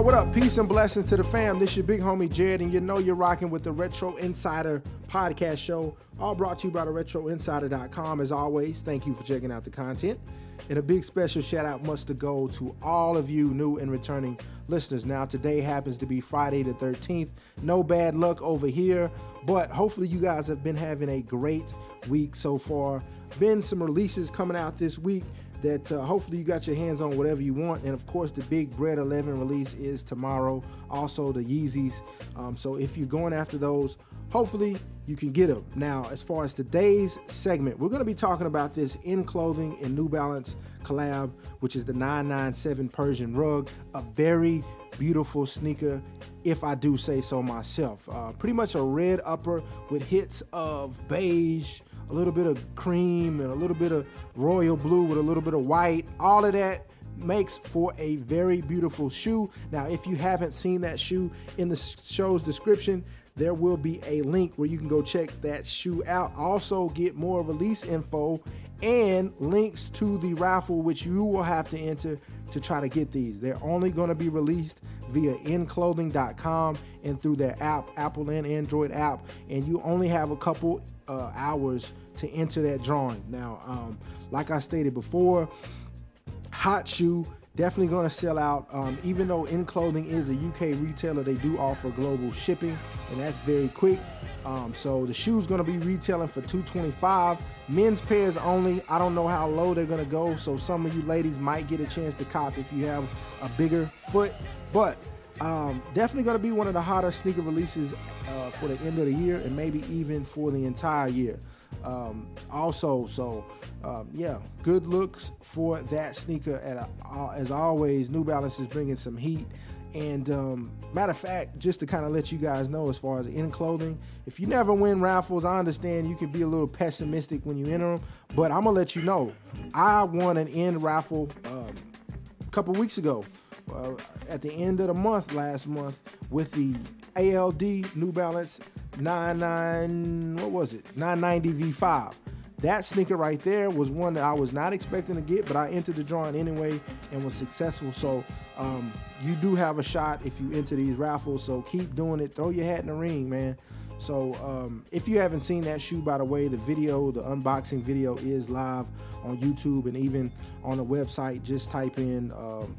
What up? Peace and blessings to the fam. This is your big homie Jared, and you know you're rocking with the Retro Insider podcast show, all brought to you by the RetroInsider.com. As always, thank you for checking out the content. And a big special shout out must go to all of you new and returning listeners. Now, today happens to be Friday the 13th. No bad luck over here, but hopefully, you guys have been having a great week so far. Been some releases coming out this week that uh, hopefully you got your hands on whatever you want. And of course, the big Bread 11 release is tomorrow. Also, the Yeezys. Um, so if you're going after those, hopefully you can get them. Now, as far as today's segment, we're going to be talking about this END Clothing and New Balance collab, which is the 997 Persian rug, a very beautiful sneaker, if I do say so myself. Uh, pretty much a red upper with hits of beige a little bit of cream and a little bit of royal blue with a little bit of white. All of that makes for a very beautiful shoe. Now, if you haven't seen that shoe in the show's description, there will be a link where you can go check that shoe out. Also, get more release info and links to the raffle, which you will have to enter to try to get these. They're only going to be released via endclothing.com and through their app, Apple and Android app. And you only have a couple uh, hours to enter that drawing. Now, um, like I stated before, Hot Shoe definitely going to sell out. Um, even though END Clothing is a UK retailer, they do offer global shipping, and that's very quick. Um, so the shoe's to be retailing for 225. Men's pairs only. I don't know how low they're to go, so some of you ladies might get a chance to cop if you have a bigger foot. But um, definitely to be one of the hotter sneaker releases uh, for the end of the year and maybe even for the entire year. Um, also, so um, yeah, good looks for that sneaker. At a, as always, New Balance is bringing some heat. And um, matter of fact, just to kind of let you guys know, as far as END Clothing, if you never win raffles, I understand you can be a little pessimistic when you enter them. But I'm gonna let you know, I won an END raffle um, a couple weeks ago. Uh, at the end of the month last month with the ALD New Balance 99 what was it 990 V5 that sneaker right there was one that I was not expecting to get but I entered the drawing anyway and was successful. So um, you do have a shot if you enter these raffles. So keep doing it. Throw your hat in the ring man. So um, if you haven't seen that shoe by the way the video the unboxing video is live on YouTube and even on the website. Just type in um,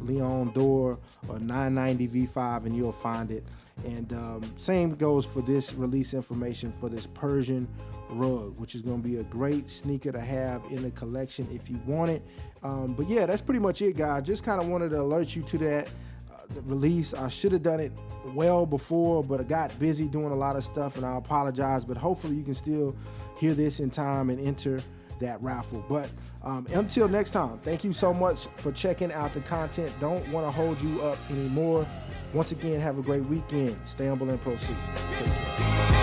Leon Dore or 990 V5 and you'll find it. And um, same goes for this release information for this Persian rug, which is going to be a great sneaker to have in the collection if you want it. Um, but yeah, that's pretty much it, guys. Just kind of wanted to alert you to that uh, release. I should have done it well before, but I got busy doing a lot of stuff, and I apologize. But hopefully, you can still hear this in time and enter that raffle. But um, until next time, thank you so much for checking out the content. Don't want to hold you up anymore. Once again, have a great weekend. Stay humble and proceed. Take care.